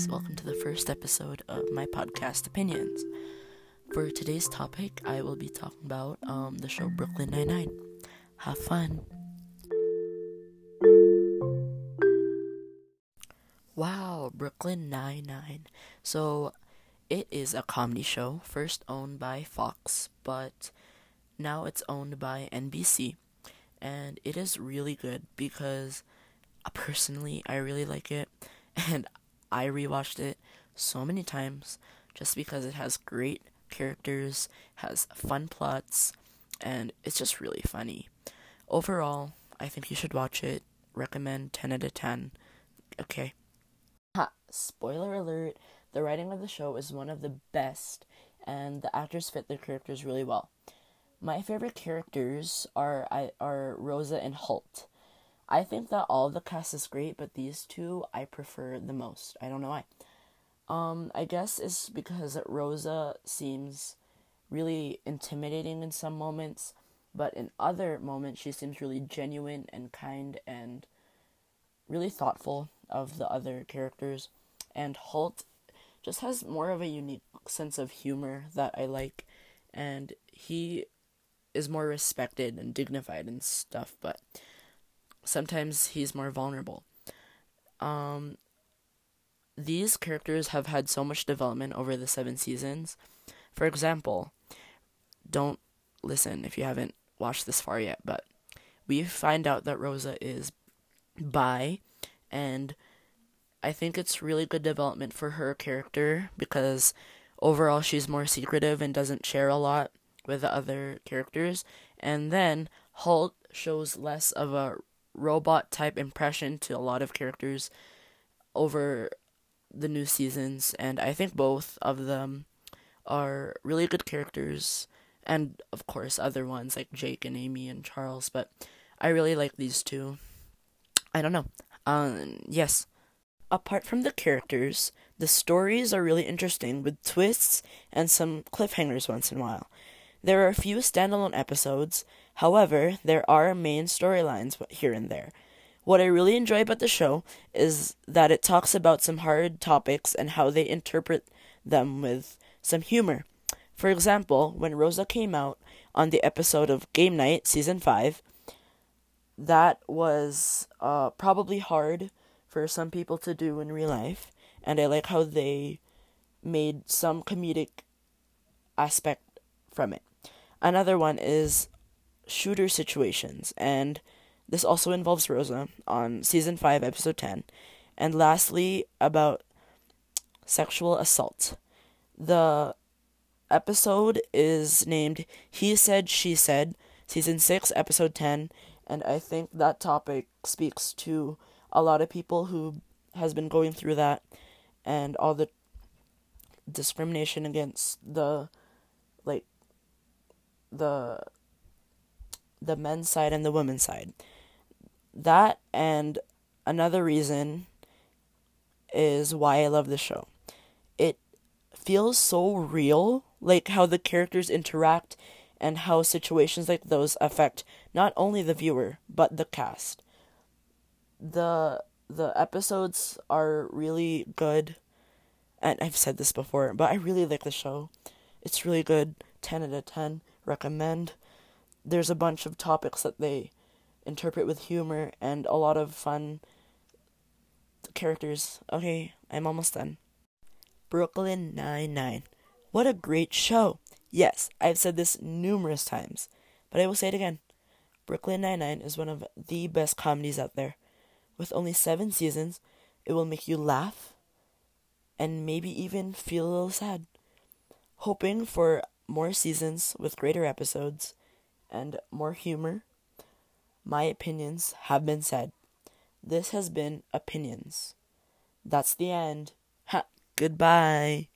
guys, welcome to the first episode of my podcast Opinions. For today's topic, I will be talking about um, the show Brooklyn Nine-Nine. Have fun. Wow, Brooklyn Nine-Nine. So, it is a comedy show, first owned by Fox, but now it's owned by NBC. And it is really good because uh, personally, I really like it. And I rewatched it so many times just because it has great characters, has fun plots, and it's just really funny. Overall, I think you should watch it. Recommend 10 out of 10. Okay. Ha, spoiler alert, the writing of the show is one of the best, and the actors fit their characters really well. My favorite characters are are Rosa and Holt. I think that all the cast is great, but these two I prefer the most. I don't know why. Um, I guess it's because Rosa seems really intimidating in some moments, but in other moments she seems really genuine and kind and really thoughtful of the other characters. And Holt just has more of a unique sense of humor that I like, and he is more respected and dignified and stuff, but sometimes he's more vulnerable. Um, these characters have had so much development over the seven seasons. For example, don't listen if you haven't watched this far yet, but we find out that Rosa is bi, and I think it's really good development for her character because overall she's more secretive and doesn't share a lot with the other characters. And then Holt shows less of a robot type impression to a lot of characters over the new seasons, and I think both of them are really good characters, and of course other ones like Jake and Amy and Charles, but I really like these two. I don't know. Um, yes. Apart from the characters, the stories are really interesting with twists and some cliffhangers once in a while. There are a few standalone episodes, however, there are main storylines here and there. What I really enjoy about the show is that it talks about some hard topics and how they interpret them with some humor. For example, when Rosa came out on the episode of Game Night, season 5, that was uh, probably hard for some people to do in real life, and I like how they made some comedic aspect from it. Another one is shooter situations, and this also involves Rosa on season 5, episode 10. And lastly, about sexual assault. The episode is named He Said, She Said, season 6, episode 10, and I think that topic speaks to a lot of people who has been going through that and all the discrimination against the like the the men's side and the women's side. That and another reason is why I love the show. It feels so real, like how the characters interact and how situations like those affect not only the viewer but the cast. The the episodes are really good and I've said this before, but I really like the show. It's really good. 10 out of 10 recommend. There's a bunch of topics that they interpret with humor and a lot of fun characters. Okay, I'm almost done. Brooklyn Nine-Nine. What a great show. Yes, I've said this numerous times, but I will say it again. Brooklyn Nine-Nine is one of the best comedies out there. With only 7 seasons, it will make you laugh and maybe even feel a little sad. Hoping for more seasons with greater episodes and more humor. My opinions have been said. This has been Opinions. That's the end. Ha! Goodbye.